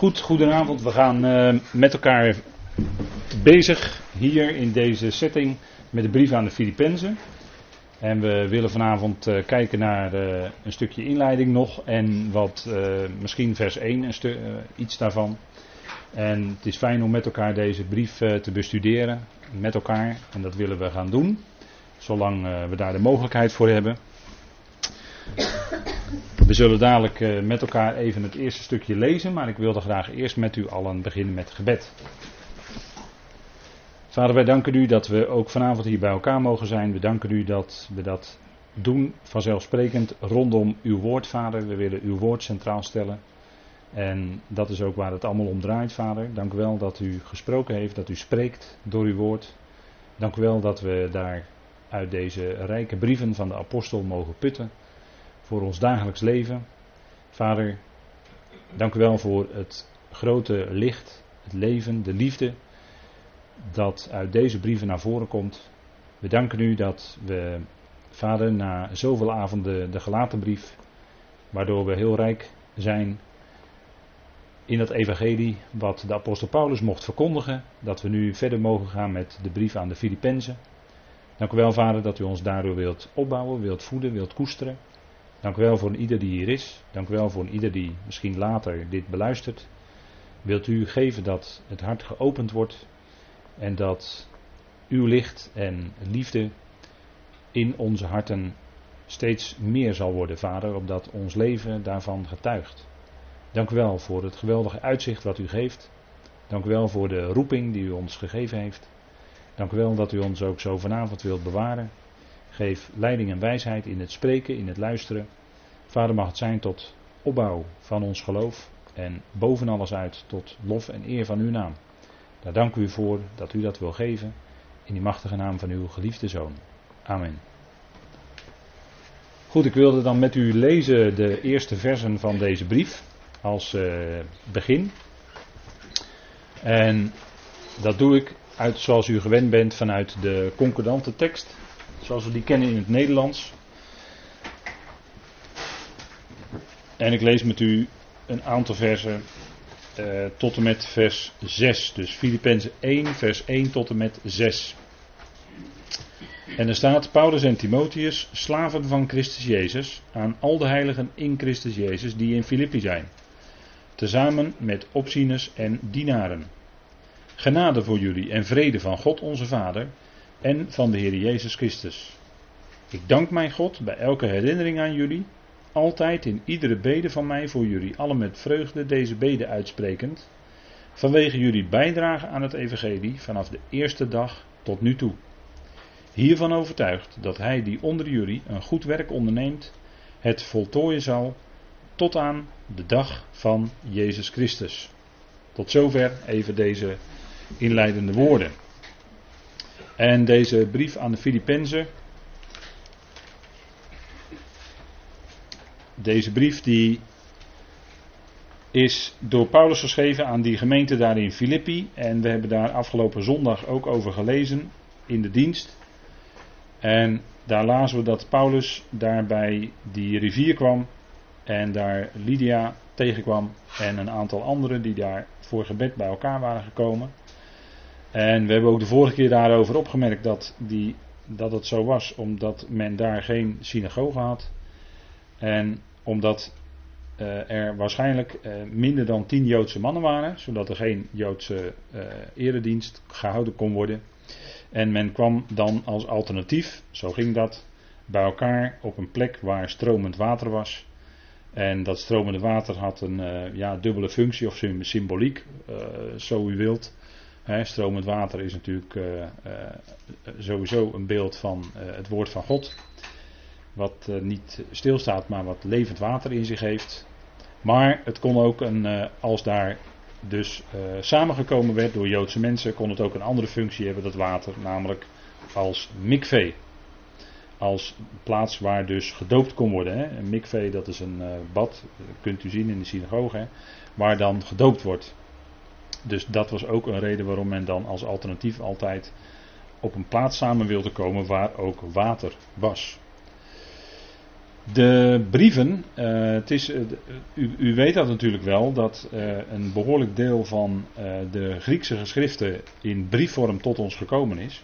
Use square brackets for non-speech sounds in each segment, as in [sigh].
Goed, goedenavond. We gaan uh, met elkaar bezig hier in deze setting met de brief aan de Filippenzen. En we willen vanavond uh, kijken naar uh, een stukje inleiding nog en wat, misschien vers 1, een iets daarvan. En het is fijn om met elkaar deze brief te bestuderen, met elkaar. En dat willen we gaan doen, zolang we daar de mogelijkheid voor hebben. We zullen dadelijk uh, met elkaar even het eerste stukje lezen, maar ik wilde graag eerst met u allen beginnen met gebed. Vader, wij danken u dat we ook vanavond hier bij elkaar mogen zijn. We danken u dat we dat doen vanzelfsprekend rondom uw woord, Vader. We willen uw woord centraal stellen. En dat is ook waar het allemaal om draait, Vader. Dank u wel dat u gesproken heeft, dat u spreekt door uw woord. Dank u wel dat we daar uit deze rijke brieven van de apostel mogen putten voor ons dagelijks leven. Vader, dank u wel voor het grote licht, het leven, de liefde dat uit deze brieven naar voren komt. We danken u dat we, Vader, na zoveel avonden de gelaten brief, waardoor we heel rijk zijn in dat evangelie wat de apostel Paulus mocht verkondigen, dat we nu verder mogen gaan met de brief aan de Filippenzen. Dank u wel, Vader, dat u ons daardoor wilt opbouwen, wilt voeden, wilt koesteren. Dank u wel voor ieder die hier is. Dank u wel voor ieder die misschien later dit beluistert. Wilt u geven dat het hart geopend wordt en dat uw licht en liefde in onze harten steeds meer zal worden, Vader, opdat ons leven daarvan getuigt. Dank u wel voor het geweldige uitzicht wat u geeft. Dank u wel voor de roeping die u ons gegeven heeft. Dank u wel dat u ons ook zo vanavond wilt bewaren. Geef leiding en wijsheid in het spreken, in het luisteren. Vader mag het zijn tot opbouw van ons geloof en boven alles uit tot lof en eer van uw naam. Daar dank u voor dat u dat wil geven in die machtige naam van uw geliefde zoon. Amen. Goed, ik wilde dan met u lezen de eerste versen van deze brief als uh, begin. En dat doe ik uit, zoals u gewend bent, vanuit de concordante tekst zoals we die kennen in het Nederlands. En ik lees met u een aantal versen uh, tot en met vers 6. Dus Filippenzen 1, vers 1 tot en met 6. En er staat Paulus en Timotheus, slaven van Christus Jezus, aan al de heiligen in Christus Jezus die in Filippi zijn. Tezamen met opzieners en dienaren. Genade voor jullie en vrede van God onze Vader en van de Heer Jezus Christus. Ik dank mijn God bij elke herinnering aan jullie, altijd in iedere bede van mij voor jullie allen met vreugde deze bede uitsprekend, vanwege jullie bijdrage aan het Evangelie vanaf de eerste dag tot nu toe. Hiervan overtuigd dat Hij die onder jullie een goed werk onderneemt, het voltooien zal tot aan de dag van Jezus Christus. Tot zover even deze inleidende woorden. En deze brief aan de Filippenzen. Deze brief die is door Paulus geschreven aan die gemeente daar in Filippi. En we hebben daar afgelopen zondag ook over gelezen in de dienst. En daar lazen we dat Paulus daar bij die rivier kwam. En daar Lydia tegenkwam. En een aantal anderen die daar voor gebed bij elkaar waren gekomen. En we hebben ook de vorige keer daarover opgemerkt dat, die, dat het zo was, omdat men daar geen synagoge had. En omdat uh, er waarschijnlijk uh, minder dan tien Joodse mannen waren, zodat er geen Joodse uh, eredienst gehouden kon worden. En men kwam dan als alternatief, zo ging dat, bij elkaar op een plek waar stromend water was. En dat stromende water had een ja, dubbele functie of symboliek, zo u wilt. Stromend water is natuurlijk uh, uh, sowieso een beeld van uh, het woord van God. Wat niet stilstaat, maar wat levend water in zich heeft. Maar het kon ook een, als daar dus samengekomen werd door Joodse mensen, kon het ook een andere functie hebben, dat water, namelijk als mikvee. Als plaats waar dus gedoopt kon worden. Hè. Een mikvee, dat is een bad, dat kunt u zien in de synagoge, hè, waar dan gedoopt wordt. Dus dat was ook een reden waarom men dan als alternatief altijd op een plaats samen wilde komen waar ook water was. De brieven, uh, het is, uh, u, u, weet dat natuurlijk wel, dat uh, een behoorlijk deel van de Griekse geschriften in briefvorm tot ons gekomen is.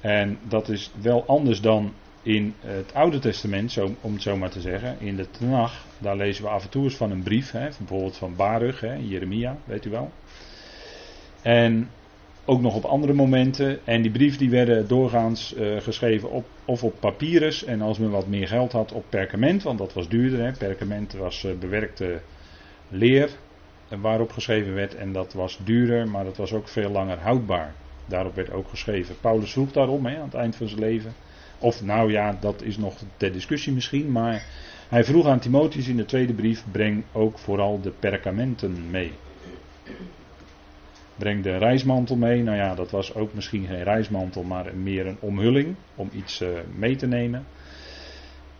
En dat is wel anders dan in het Oude Testament, zo, om het zo maar te zeggen. In de Tanach, daar lezen we af en toe eens van een brief, hè, bijvoorbeeld van Baruch, hè, Jeremia, weet u wel. En ook nog op andere momenten. En die brief die werden doorgaans uh, geschreven op, of op papyrus en als men wat meer geld had op perkament, want dat was duurder. Hè. Perkament was uh, bewerkte leer waarop geschreven werd en dat was duurder, maar dat was ook veel langer houdbaar. Daarop werd ook geschreven. Paulus vroeg daarom hè, aan het eind van zijn leven. Of nou ja, dat is nog ter discussie misschien, maar hij vroeg aan Timotheus in de tweede brief: breng ook vooral de perkamenten mee. Breng de reismantel mee. Nou ja, dat was ook misschien geen reismantel, maar meer een omhulling om iets uh, mee te nemen.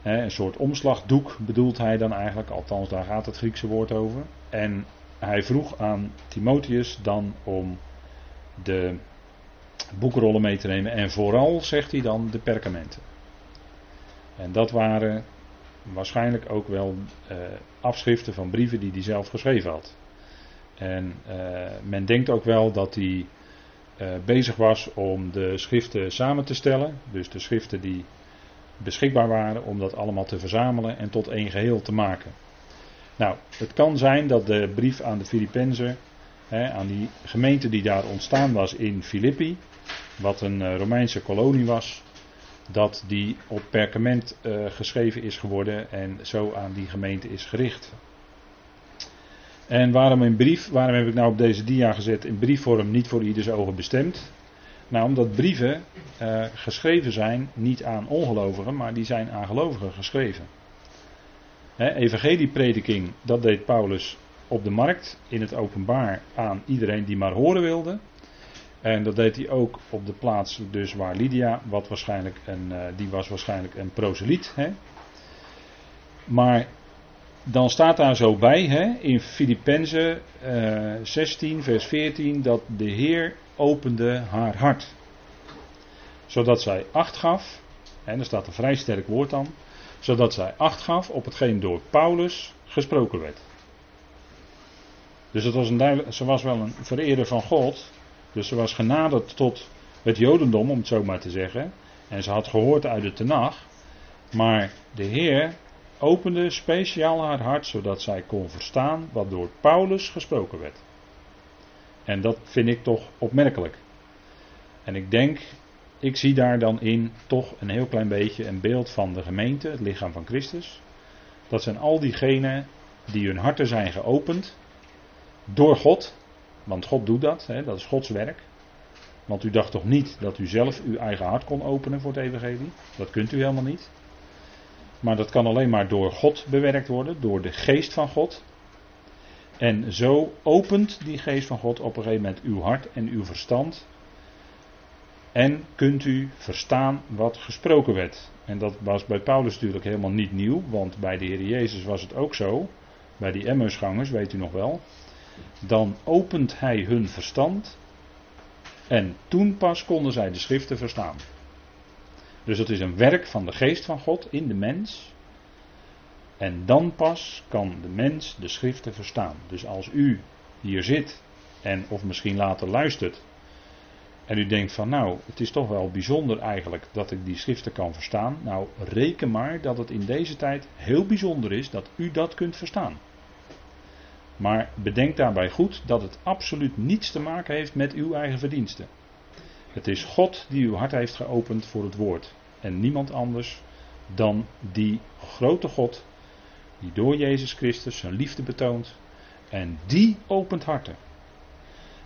Een soort omslagdoek bedoelt hij dan eigenlijk, althans daar gaat het Griekse woord over. En hij vroeg aan Timotheus dan om de boekrollen mee te nemen en vooral, zegt hij dan, de perkamenten. En dat waren waarschijnlijk ook wel uh, afschriften van brieven die hij zelf geschreven had. En uh, men denkt ook wel dat hij uh, bezig was om de schriften samen te stellen. Dus de schriften die beschikbaar waren, om dat allemaal te verzamelen en tot één geheel te maken. Nou, het kan zijn dat de brief aan de Filippenzen, aan die gemeente die daar ontstaan was in Filippi, wat een uh, Romeinse kolonie was, dat die op perkament geschreven is geworden en zo aan die gemeente is gericht. En waarom in brief? Waarom heb ik nou op deze dia gezet in briefvorm niet voor ieders ogen bestemd? Nou, omdat brieven uh, geschreven zijn niet aan ongelovigen, maar die zijn aan gelovigen geschreven. He, evangelieprediking, dat deed Paulus op de markt, in het openbaar aan iedereen die maar horen wilde. En dat deed hij ook op de plaats dus waar Lydia, wat waarschijnlijk een, uh, die was waarschijnlijk een proseliet. Hè? Maar dan staat daar zo bij hè, in Filippenzen uh, 16, vers 14, dat de Heer opende haar hart. Zodat zij acht gaf, en er staat een vrij sterk woord dan, zodat zij acht gaf op hetgeen door Paulus gesproken werd. Dus het was een ze was wel een vereerder van God, dus ze was genaderd tot het Jodendom, om het zo maar te zeggen. En ze had gehoord uit de Tenach. Maar de Heer opende speciaal haar hart zodat zij kon verstaan wat door Paulus gesproken werd. En dat vind ik toch opmerkelijk. En ik denk, ik zie daar dan in toch een heel klein beetje een beeld van de gemeente, het lichaam van Christus. Dat zijn al diegenen die hun harten zijn geopend door God. Want God doet dat, hè, dat is Gods werk. Want u dacht toch niet dat u zelf uw eigen hart kon openen voor het evangelie? Dat kunt u helemaal niet. Maar dat kan alleen maar door God bewerkt worden, door de geest van God. En zo opent die geest van God op een gegeven moment uw hart en uw verstand. En kunt u verstaan wat gesproken werd. En dat was bij Paulus natuurlijk helemaal niet nieuw, want bij de Heer Jezus was het ook zo. Bij die Emmausgangers, weet u nog wel. Dan opent hij hun verstand. En toen pas konden zij de schriften verstaan. Dus het is een werk van de geest van God in de mens. En dan pas kan de mens de schriften verstaan. Dus als u hier zit en of misschien later luistert. En u denkt van nou, het is toch wel bijzonder eigenlijk dat ik die schriften kan verstaan. Nou, reken maar dat het in deze tijd heel bijzonder is dat u dat kunt verstaan. Maar bedenk daarbij goed dat het absoluut niets te maken heeft met uw eigen verdiensten. Het is God die uw hart heeft geopend voor het woord. En niemand anders dan die grote God die door Jezus Christus zijn liefde betoont. En die opent harten.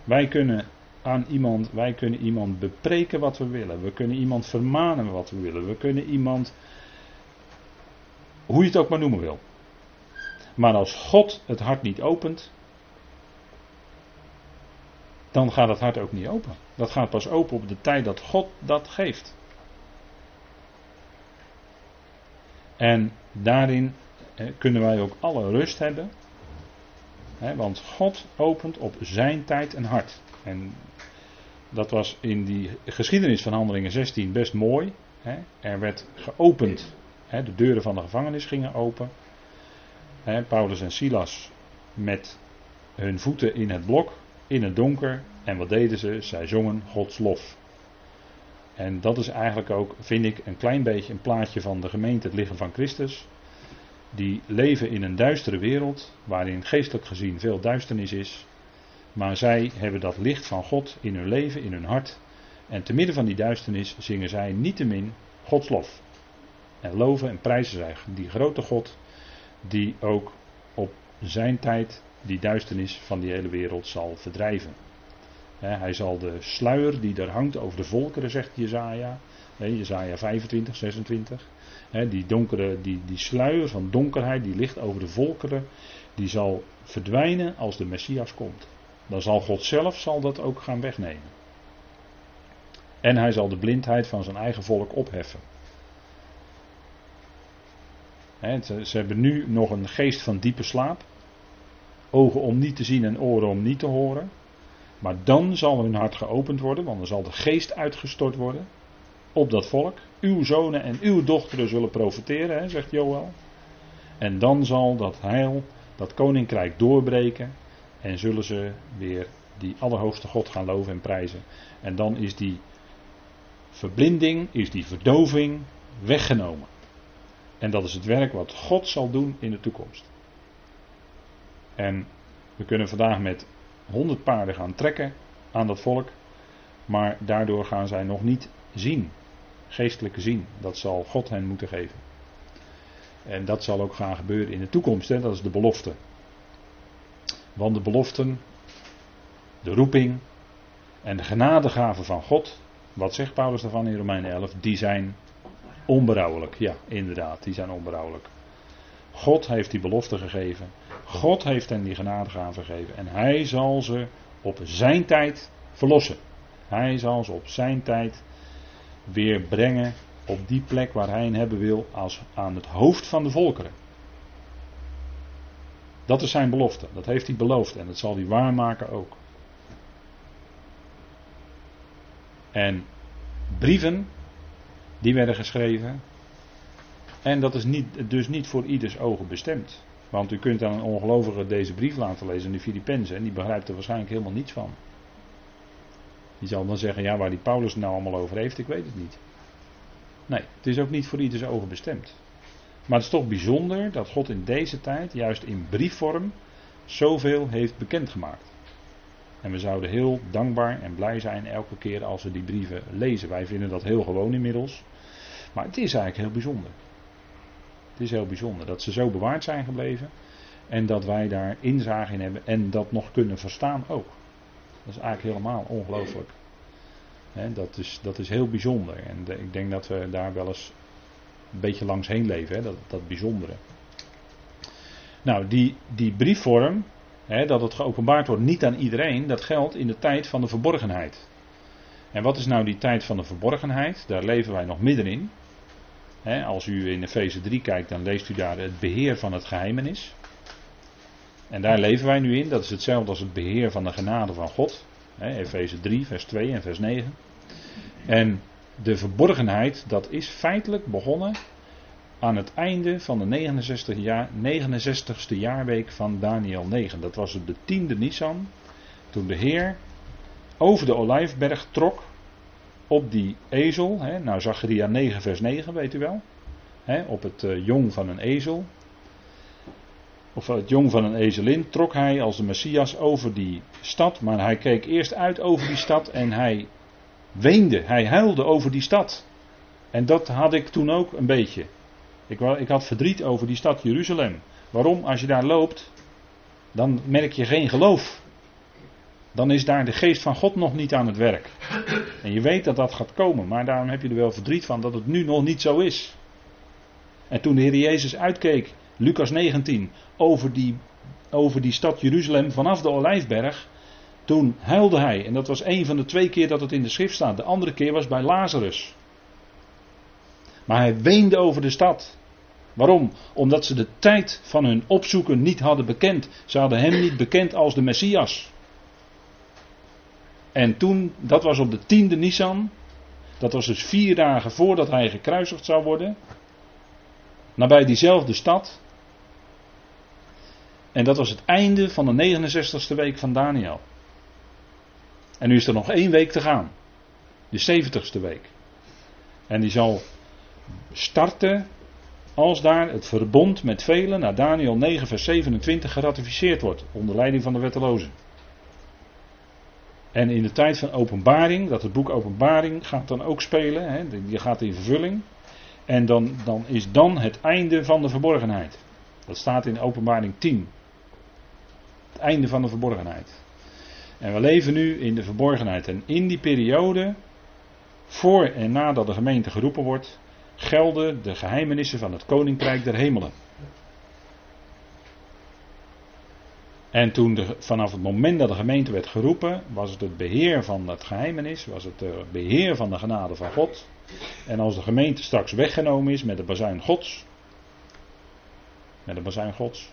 Wij kunnen aan iemand, wij kunnen iemand bepreken wat we willen. We kunnen iemand vermanen wat we willen. We kunnen iemand, hoe je het ook maar noemen wil. Maar als God het hart niet opent, dan gaat het hart ook niet open. Dat gaat pas open op de tijd dat God dat geeft. En daarin kunnen wij ook alle rust hebben. want God opent op zijn tijd een hart. En dat was in die geschiedenis van Handelingen 16 best mooi. Er werd geopend de deuren van de gevangenis gingen open. Paulus en Silas met hun voeten in het blok, in het donker. En wat deden ze? Zij zongen Gods lof. En dat is eigenlijk ook, vind ik, een klein beetje een plaatje van de gemeente, het liggen van Christus. Die leven in een duistere wereld, waarin geestelijk gezien veel duisternis is. Maar zij hebben dat licht van God in hun leven, in hun hart. En te midden van die duisternis zingen zij niettemin Gods lof. En loven en prijzen zij die grote God, die ook op zijn tijd die duisternis van die hele wereld zal verdrijven. hij zal de sluier die er hangt over de volkeren, zegt Jezaja. Jezaja 25, 26. die, donkere, die, die sluier van donkerheid die ligt over de volkeren, die zal verdwijnen als de Messias komt. Dan zal God zelf zal dat ook gaan wegnemen. En hij zal de blindheid van zijn eigen volk opheffen. Ze hebben nu nog een geest van diepe slaap. Ogen om niet te zien en oren om niet te horen. Maar dan zal hun hart geopend worden, want dan zal de geest uitgestort worden op dat volk. Uw zonen en uw dochteren zullen profiteren, zegt Joël. En dan zal dat heil, dat koninkrijk doorbreken. En zullen ze weer die Allerhoogste God gaan loven en prijzen. En dan is die verblinding, is die verdoving weggenomen. En dat is het werk wat God zal doen in de toekomst. En we kunnen vandaag met honderd paarden gaan trekken aan dat volk. Maar daardoor gaan zij nog niet zien. Geestelijke zien. Dat zal God hen moeten geven. En dat zal ook gaan gebeuren in de toekomst. Hè? Dat is de belofte. Want de beloften, de roeping en de genadegaven van God. Wat zegt Paulus daarvan in Romeinen 11? Die zijn onberouwelijk. Ja, inderdaad, die zijn onberouwelijk. God heeft die belofte gegeven. God heeft hen die genadegaven gegeven. En hij zal ze op zijn tijd verlossen. Hij zal ze op zijn tijd weer brengen op die plek waar hij hen hebben wil als aan het hoofd van de volkeren. Dat is zijn belofte. Dat heeft hij beloofd en dat zal hij waarmaken ook. En brieven, die werden geschreven. En dat is niet, dus niet voor ieders ogen bestemd. Want u kunt aan een ongelovige deze brief laten lezen de Filippenzen en die begrijpt er waarschijnlijk helemaal niets van. Die zal dan zeggen, ja waar die Paulus nou allemaal over heeft, ik weet het niet. Nee, het is ook niet voor ieders ogen bestemd. Maar het is toch bijzonder dat God in deze tijd, juist in briefvorm, zoveel heeft bekendgemaakt. En we zouden heel dankbaar en blij zijn elke keer als we die brieven lezen. Wij vinden dat heel gewoon inmiddels. Maar het is eigenlijk heel bijzonder. Het is heel bijzonder dat ze zo bewaard zijn gebleven. En dat wij daar inzage in hebben en dat nog kunnen verstaan ook. Dat is eigenlijk helemaal ongelooflijk. dat, is, dat is heel bijzonder. En ik denk dat we daar wel eens een beetje langs heen leven, dat, dat bijzondere. Nou, die, die briefvorm, dat het geopenbaard wordt niet aan iedereen, dat geldt in de tijd van de verborgenheid. En wat is nou die tijd van de verborgenheid? Daar leven wij nog middenin als u in Efeze 3 kijkt, dan leest u daar het beheer van het geheimenis. En daar leven wij nu in. Dat is hetzelfde als het beheer van de genade van God. Efeze 3, vers 2 en vers 9. En de verborgenheid, dat is feitelijk begonnen aan het einde van de 69 jaar, 69ste jaarweek van Daniel 9. Dat was op de tiende Nisan, toen de Heer over de Olijfberg trok op die ezel, hè, nou Zacharia 9 vers 9 weet u wel, hè, op het uh, jong van een ezel, of het jong van een ezelin, trok hij als de Messias over die stad, maar hij keek eerst uit over die stad en hij weende, hij huilde over die stad. En dat had ik toen ook een beetje. Ik, ik had verdriet over die stad Jeruzalem. Waarom? Als je daar loopt, dan merk je geen geloof dan is daar de geest van God nog niet aan het werk. En je weet dat dat gaat komen, maar daarom heb je er wel verdriet van dat het nu nog niet zo is. En toen de Heer Jezus uitkeek, Lucas 19, over die, over die stad Jeruzalem vanaf de Olijfberg, toen huilde hij. En dat was een van de twee keer dat het in de schrift staat. De andere keer was bij Lazarus. Maar hij weende over de stad. Waarom? Omdat ze de tijd van hun opzoeken niet hadden bekend. Ze hadden hem niet bekend als de Messias. En toen, dat was op de tiende Nisan. Dat was dus vier dagen voordat hij gekruisigd zou worden. nabij diezelfde stad. En dat was het einde van de 69ste week van Daniel. En nu is er nog één week te gaan. De 70ste week. En die zal starten als daar het verbond met velen naar Daniel 9 vers 27 geratificeerd wordt. Onder leiding van de wettelozen. En in de tijd van openbaring, dat het boek openbaring gaat dan ook spelen. Hè, die gaat in vervulling. En dan, dan is dan het einde van de verborgenheid. Dat staat in openbaring 10. Het einde van de verborgenheid. En we leven nu in de verborgenheid. En in die periode, voor en nadat de gemeente geroepen wordt, gelden de geheimenissen van het koninkrijk der hemelen. En toen vanaf het moment dat de gemeente werd geroepen, was het het beheer van het geheimenis, was het het beheer van de genade van God. En als de gemeente straks weggenomen is met de bazuin Gods, met de bazuin Gods.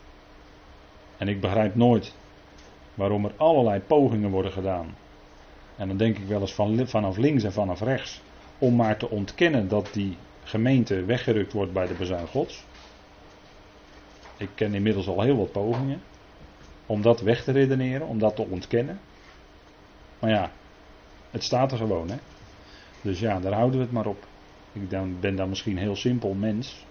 En ik begrijp nooit waarom er allerlei pogingen worden gedaan. En dan denk ik wel eens van, vanaf links en vanaf rechts, om maar te ontkennen dat die gemeente weggerukt wordt bij de bezuin Gods. Ik ken inmiddels al heel wat pogingen om dat weg te redeneren, om dat te ontkennen. Maar ja, het staat er gewoon, hè. Dus ja, daar houden we het maar op. Ik ben dan misschien heel simpel mens.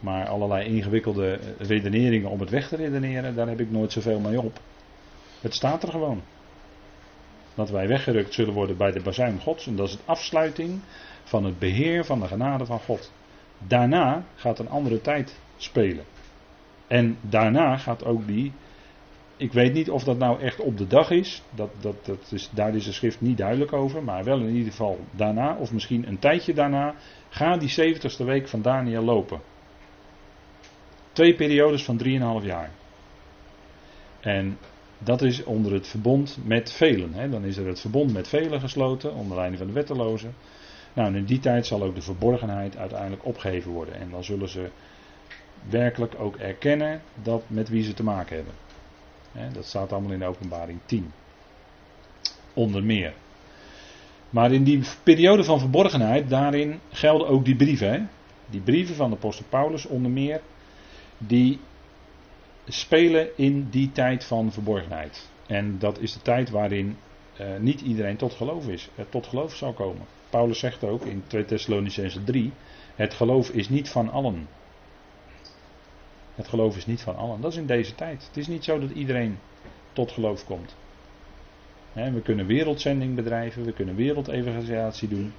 Maar allerlei ingewikkelde redeneringen om het weg te redeneren, daar heb ik nooit zoveel mee op. Het staat er gewoon. Dat wij weggerukt zullen worden bij de bazuin Gods. En dat is het afsluiting van het beheer van de genade van God. Daarna gaat een andere tijd spelen. En daarna gaat ook die. Ik weet niet of dat nou echt op de dag is. Dat, dat, dat is daar is de schrift niet duidelijk over. Maar wel in ieder geval daarna, of misschien een tijdje daarna. Gaat die 70ste week van Daniel lopen. Twee periodes van 3,5 jaar. En dat is onder het verbond met velen. Hè. Dan is er het verbond met velen gesloten, onder leiding van de wettelozen. Nou, in die tijd zal ook de verborgenheid uiteindelijk opgeheven worden. En dan zullen ze werkelijk ook erkennen dat met wie ze te maken hebben. Hè, dat staat allemaal in de openbaring 10. Onder meer. Maar in die periode van verborgenheid, daarin gelden ook die brieven. Hè. Die brieven van de apostel Paulus onder meer, die spelen in die tijd van verborgenheid. En dat is de tijd waarin uh, niet iedereen tot geloof is, uh, tot geloof zal komen. Paulus zegt ook in 2 Thessalonicense 3, het geloof is niet van allen. Het geloof is niet van allen. Dat is in deze tijd. Het is niet zo dat iedereen tot geloof komt. we kunnen wereldzending bedrijven, we kunnen wereldevangelisatie doen.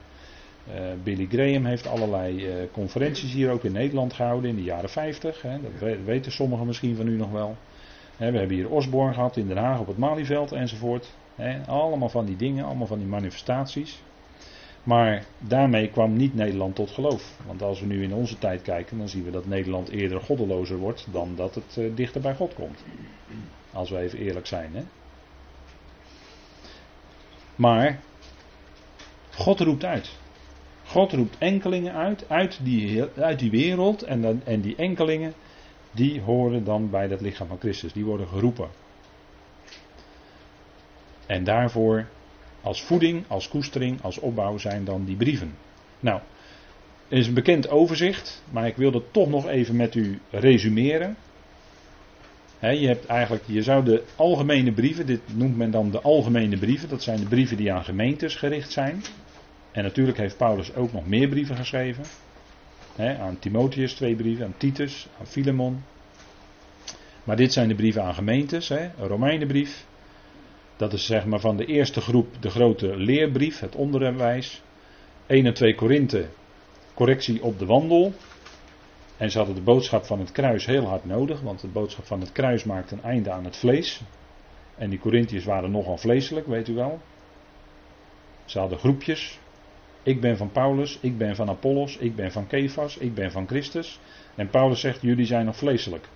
Uh, Billy Graham heeft allerlei uh, conferenties hier ook in Nederland gehouden in de jaren 50. Hè, dat weten sommigen misschien van u nog wel. Hè, we hebben hier Osborne gehad in Den Haag op het Malieveld enzovoort. Hè, allemaal van die dingen, allemaal van die manifestaties. Maar daarmee kwam niet Nederland tot geloof. Want als we nu in onze tijd kijken, dan zien we dat Nederland eerder goddelozer wordt dan dat het uh, dichter bij God komt. Als we even eerlijk zijn. Hè? Maar God roept uit. God roept enkelingen uit, uit die, uit die wereld. En, dan, en die enkelingen, die horen dan bij het lichaam van Christus. Die worden geroepen. En daarvoor, als voeding, als koestering, als opbouw zijn dan die brieven. Nou, is een bekend overzicht, maar ik wil dat toch nog even met u resumeren. je, hebt eigenlijk, je zou de algemene brieven, dit noemt men dan de algemene brieven, dat zijn de brieven die aan gemeentes gericht zijn. En natuurlijk heeft Paulus ook nog meer brieven geschreven. aan Timotheus twee brieven, aan Titus, aan Filemon. Maar dit zijn de brieven aan gemeentes. He, een Romeinenbrief. Dat is zeg maar van de eerste groep de grote leerbrief, het onderwijs. 1 en 2 Korinthe, correctie op de wandel. En ze hadden de boodschap van het kruis heel hard nodig, want de boodschap van het kruis maakt een einde aan het vlees. En die Corinthiërs waren nogal vleeselijk, weet u wel. Ze hadden groepjes, ik ben van Paulus, ik ben van Apollos, ik ben van Kefas, ik ben van Christus. En Paulus zegt, jullie zijn nog vleeselijk.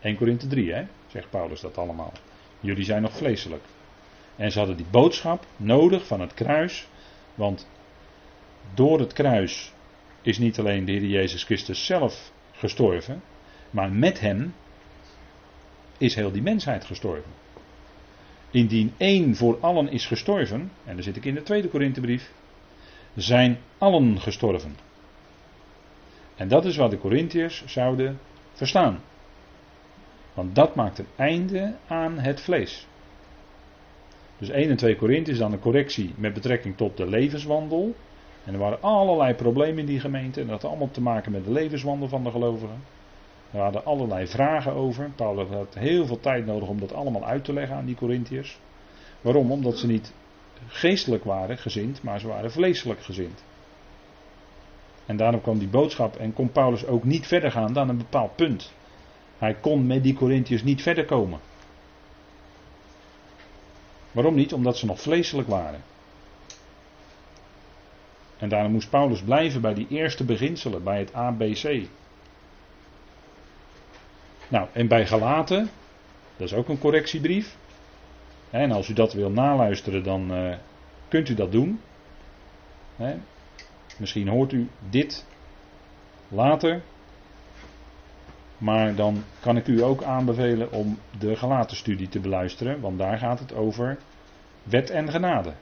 1 Korinthe 3, hè, zegt Paulus dat allemaal. Jullie zijn nog vleeselijk. En ze hadden die boodschap nodig van het kruis, want door het kruis is niet alleen de Heer Jezus Christus zelf gestorven, maar met hem is heel die mensheid gestorven. Indien één voor allen is gestorven, en dan zit ik in de tweede Korinthebrief, zijn allen gestorven. En dat is wat de Corinthiërs zouden verstaan. Want dat maakt een einde aan het vlees. Dus 1 en 2 Korinthe is dan een correctie met betrekking tot de levenswandel. En er waren allerlei problemen in die gemeente. En dat had allemaal te maken met de levenswandel van de gelovigen. Er hadden allerlei vragen over. Paulus had heel veel tijd nodig om dat allemaal uit te leggen aan die Corinthiërs. Waarom? Omdat ze niet geestelijk waren gezind, maar ze waren vleeselijk gezind. En daarom kwam die boodschap en kon Paulus ook niet verder gaan dan een bepaald punt. Hij kon met die Corinthiërs niet verder komen. Waarom niet? Omdat ze nog vleeselijk waren. En daarom moest Paulus blijven bij die eerste beginselen, bij het ABC. Nou, en bij Galaten, dat is ook een correctiebrief. En als u dat wil naluisteren, dan uh, kunt u dat doen. Misschien hoort u dit later. Maar dan kan ik u ook aanbevelen om de Galatenstudie te beluisteren, want daar gaat het over wet en genade.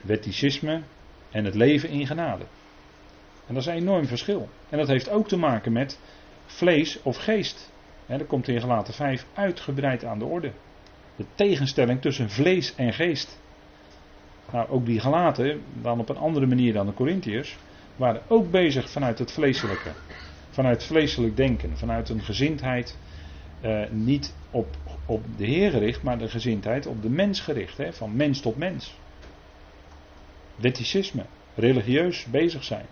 Wetticisme en het leven in genade. En dat is een enorm verschil. En dat heeft ook te maken met vlees of geest. En dat komt in Galaten 5 uitgebreid aan de orde. De tegenstelling tussen vlees en geest. Nou, ook die Galaten, dan op een andere manier dan de Corinthiërs, waren ook bezig vanuit het vleeselijke. Vanuit vleeselijk denken, vanuit een gezindheid eh, niet op, op de Heer gericht, maar de gezindheid op de mens gericht, hè, van mens tot mens. Wetticisme, religieus bezig zijn.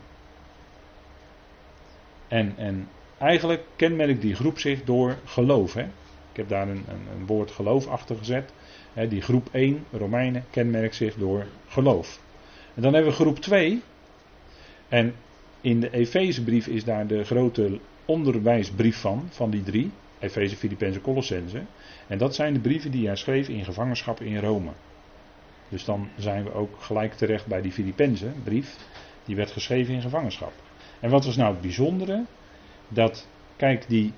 En, en eigenlijk kenmerkt die groep zich door geloof. Hè. Ik heb daar een, een, een woord geloof achter gezet. Hè, die groep 1, Romeinen, kenmerkt zich door geloof. En dan hebben we groep 2. En in de Efezebrief is daar de grote onderwijsbrief van, van die drie. Efeze, Filippenzen, Colossense. En dat zijn de brieven die hij schreef in gevangenschap in Rome. Dus dan zijn we ook gelijk terecht bij die Filippenzen brief. Die werd geschreven in gevangenschap. En wat was nou het bijzondere? Dat, kijk, die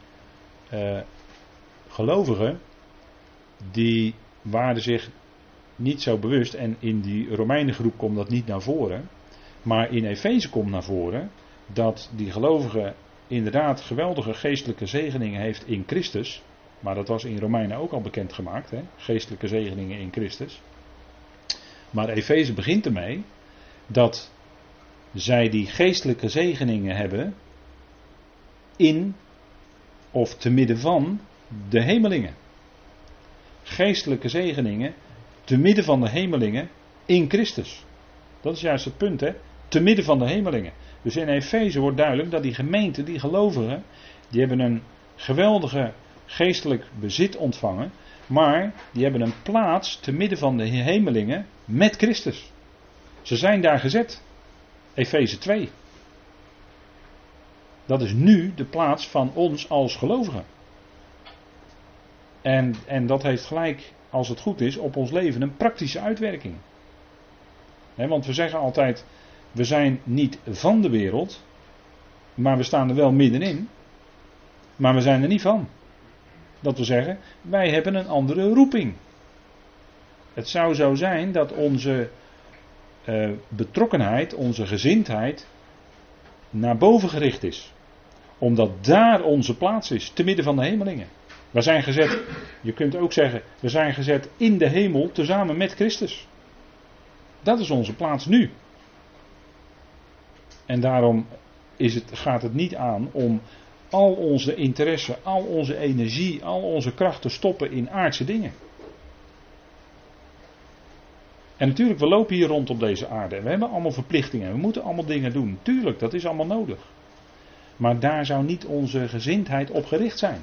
uh, gelovigen, die waren zich niet zo bewust, en in die Romeinengroep komt dat niet naar voren, maar in Efeze komt naar voren dat die gelovige inderdaad geweldige geestelijke zegeningen heeft in Christus. Maar dat was in Romeinen ook al bekendgemaakt, hè? geestelijke zegeningen in Christus. Maar Efeze begint ermee dat zij die geestelijke zegeningen hebben in of te midden van de hemelingen. Geestelijke zegeningen te midden van de hemelingen in Christus. Dat is juist het punt, hè? Te midden van de hemelingen. Dus in Efeze wordt duidelijk dat die gemeenten, die gelovigen, die hebben een geweldige geestelijk bezit ontvangen, maar die hebben een plaats te midden van de hemelingen met Christus. Ze zijn daar gezet. Efeze 2. Dat is nu de plaats van ons als gelovigen. En, en dat heeft gelijk, als het goed is, op ons leven een praktische uitwerking. want we zeggen altijd, we zijn niet van de wereld, maar we staan er wel middenin. Maar we zijn er niet van. Dat wil zeggen, wij hebben een andere roeping. Het zou zo zijn dat onze uh, betrokkenheid, onze gezindheid naar boven gericht is. Omdat daar onze plaats is, te midden van de hemelingen. We zijn gezet, je kunt ook zeggen, we zijn gezet in de hemel tezamen met Christus. Dat is onze plaats nu. En daarom is het, gaat het niet aan om al onze interesse, al onze energie, al onze kracht te stoppen in aardse dingen. En natuurlijk, we lopen hier rond op deze aarde. En we hebben allemaal verplichtingen. We moeten allemaal dingen doen. Tuurlijk, dat is allemaal nodig. Maar daar zou niet onze gezindheid op gericht zijn.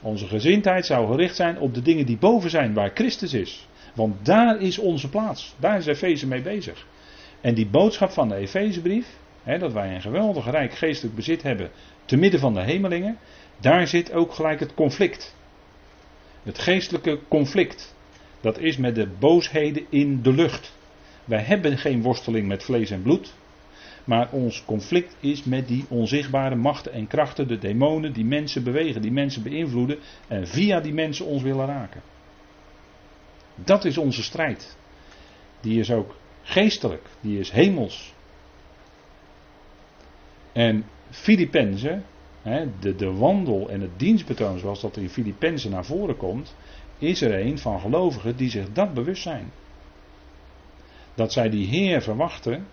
Onze gezindheid zou gericht zijn op de dingen die boven zijn, waar Christus is. Want daar is onze plaats. Daar is Efeze mee bezig. En die boodschap van de Efezebrief, dat wij een geweldig rijk geestelijk bezit hebben te midden van de hemelingen, daar zit ook gelijk het conflict. Het geestelijke conflict. Dat is met de boosheden in de lucht. Wij hebben geen worsteling met vlees en bloed. Maar ons conflict is met die onzichtbare machten en krachten, de demonen die mensen bewegen, die mensen beïnvloeden en via die mensen ons willen raken. Dat is onze strijd. Die is ook geestelijk, die is hemels. En Filippenzen, de, de wandel en het dienstbetoon zoals dat in Filippenzen naar voren komt, is er een van gelovigen die zich dat bewust zijn. Dat zij die Heer verwachten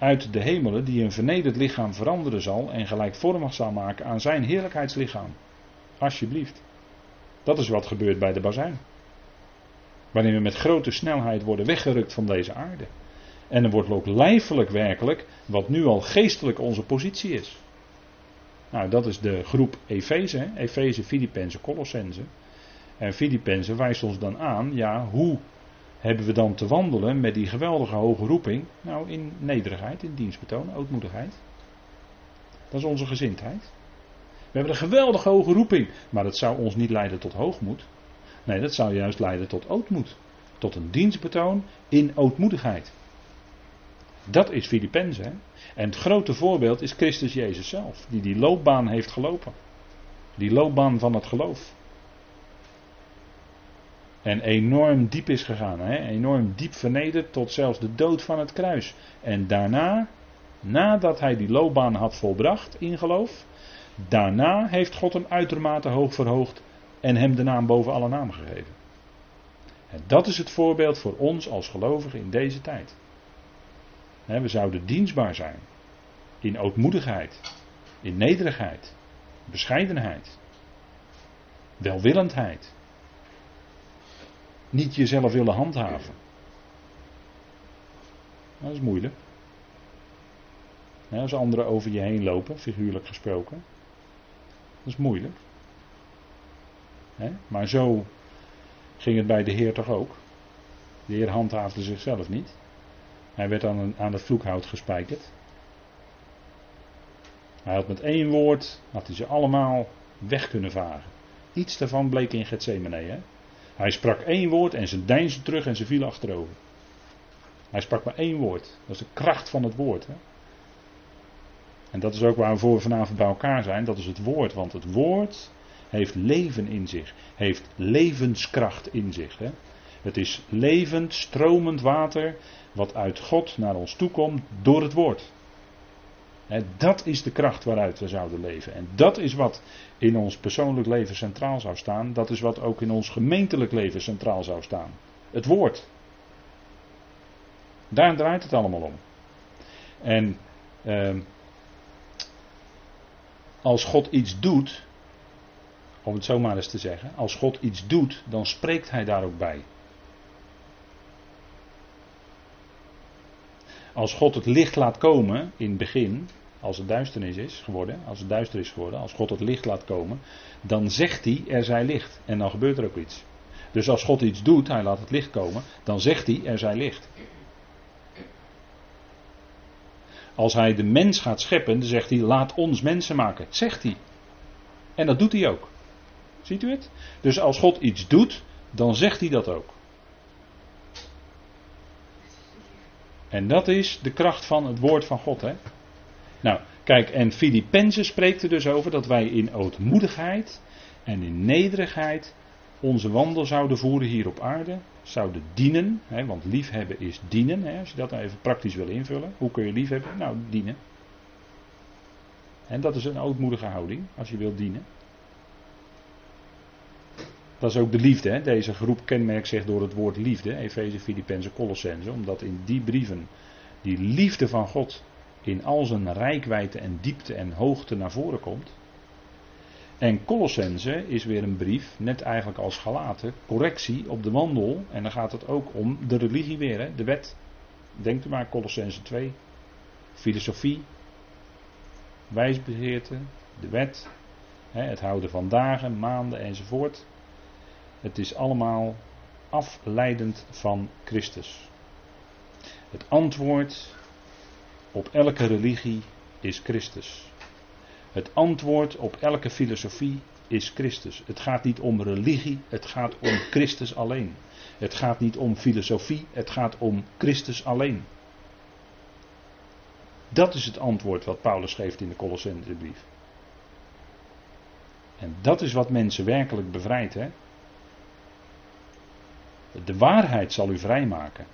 uit de hemelen die een vernederd lichaam veranderen zal en gelijkvormig zal maken aan zijn heerlijkheidslichaam. Alsjeblieft. Dat is wat gebeurt bij de bazuin. Wanneer we met grote snelheid worden weggerukt van deze aarde. En er wordt ook lijfelijk werkelijk wat nu al geestelijk onze positie is. Nou, dat is de groep Efeze, Efeze, Filippenzen, Colossense. En Filippenzen wijst ons dan aan, ja, hoe hebben we dan te wandelen met die geweldige hoge roeping? Nou, in nederigheid, in dienstbetoon, ootmoedigheid. Dat is onze gezindheid. We hebben een geweldige hoge roeping, maar dat zou ons niet leiden tot hoogmoed. Nee, dat zou juist leiden tot ootmoed. Tot een dienstbetoon in ootmoedigheid. Dat is Filippenzen. En het grote voorbeeld is Christus Jezus zelf, die die loopbaan heeft gelopen. Die loopbaan van het geloof. En enorm diep is gegaan, hè? enorm diep vernederd tot zelfs de dood van het kruis. En daarna, nadat hij die loopbaan had volbracht in geloof, daarna heeft God hem uitermate hoog verhoogd en hem de naam boven alle namen gegeven. En dat is het voorbeeld voor ons als gelovigen in deze tijd. We zouden dienstbaar zijn. In ootmoedigheid. In nederigheid. Bescheidenheid. Welwillendheid. Niet jezelf willen handhaven. Dat is moeilijk. als anderen over je heen lopen, figuurlijk gesproken. Dat is moeilijk. Maar zo ging het bij de Heer toch ook. De Heer handhaafde zichzelf niet. Hij werd aan, aan het vloekhout gespijkerd. Hij had met één woord, had hij ze allemaal weg kunnen vagen. Iets daarvan bleek in Gethsemane. Hè? Hij sprak één woord en ze deinsden terug en ze vielen achterover. Hij sprak maar één woord. Dat is de kracht van het woord. Hè? En dat is ook waarvoor we vanavond bij elkaar zijn. Dat is het woord. Want het woord heeft leven in zich. Heeft levenskracht in zich. Hè? Het is levend, stromend water wat uit God naar ons toe komt door het woord. Dat is de kracht waaruit we zouden leven. En dat is wat in ons persoonlijk leven centraal zou staan. Dat is wat ook in ons gemeentelijk leven centraal zou staan. Het woord. Daar draait het allemaal om. En uh, als God iets doet, om het zo maar eens te zeggen, als God iets doet, dan spreekt Hij daar ook bij. Als God het licht laat komen in het begin, als het duisternis is geworden, als het duister is geworden, als God het licht laat komen, dan zegt hij er zij licht. En dan gebeurt er ook iets. Dus als God iets doet, hij laat het licht komen, dan zegt hij er zij licht. Als hij de mens gaat scheppen, dan zegt hij laat ons mensen maken. zegt hij. En dat doet hij ook. Ziet u het? Dus als God iets doet, dan zegt hij dat ook. En dat is de kracht van het woord van God. Hè? Nou, kijk, en Filippenzen spreekt er dus over dat wij in ootmoedigheid en in nederigheid onze wandel zouden voeren hier op aarde. Zouden dienen, hè, want liefhebben is dienen. Hè, als je dat nou even praktisch wil invullen. Hoe kun je liefhebben? Nou, dienen. En dat is een ootmoedige houding, als je wilt dienen. Dat is ook de liefde. Hè? Deze groep kenmerkt zich door het woord liefde. Efeze, Filippenzen, Colossense. Omdat in die brieven die liefde van God in al zijn rijkwijde en diepte en hoogte naar voren komt. En Colossense is weer een brief, net eigenlijk als Galaten, correctie op de wandel. En dan gaat het ook om de religie weer, hè? de wet. Denkt u maar, Colossense 2. Filosofie, wijsbegeerte, de wet, hè? het houden van dagen, maanden enzovoort. Het is allemaal afleidend van Christus. Het antwoord op elke religie is Christus. Het antwoord op elke filosofie is Christus. Het gaat niet om religie, het gaat om Christus alleen. Het gaat niet om filosofie, het gaat om Christus alleen. Dat is het antwoord wat Paulus geeft in de Colossensebrief. En dat is wat mensen werkelijk bevrijdt. Hè? De waarheid zal u vrijmaken.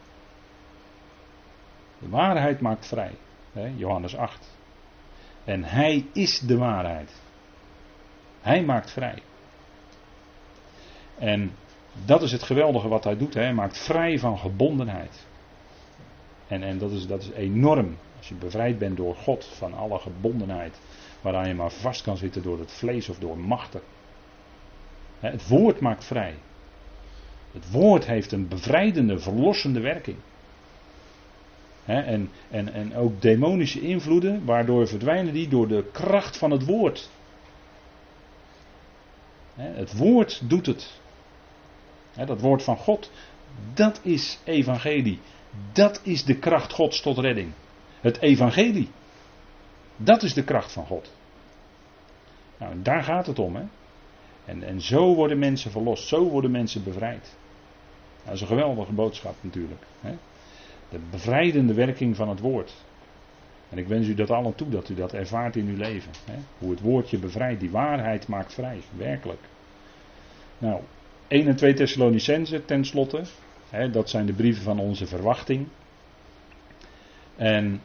De waarheid maakt vrij. Johannes 8. En Hij is de waarheid. Hij maakt vrij. En dat is het geweldige wat hij doet. Hè. Hij maakt vrij van gebondenheid. En, en dat, is, dat is enorm. Als je bevrijd bent door God van alle gebondenheid. Waaraan je maar vast kan zitten door het vlees of door machten. Het woord maakt vrij. Het woord heeft een bevrijdende, verlossende werking. En, en, en ook demonische invloeden, waardoor verdwijnen die door de kracht van het woord. het woord doet het. dat woord van God, dat is evangelie. Dat is de kracht Gods tot redding. Het evangelie. Dat is de kracht van God. Nou, daar gaat het om. Hè? En, en zo worden mensen verlost, zo worden mensen bevrijd. Dat is een geweldige boodschap natuurlijk. Hè? De bevrijdende werking van het woord. En ik wens u dat allen toe, dat u dat ervaart in uw leven. Hè? Hoe het woordje bevrijdt, die waarheid maakt vrij, werkelijk. Nou, 1 en 2 Thessalonicense tenslotte. Hè, dat zijn de brieven van onze verwachting. En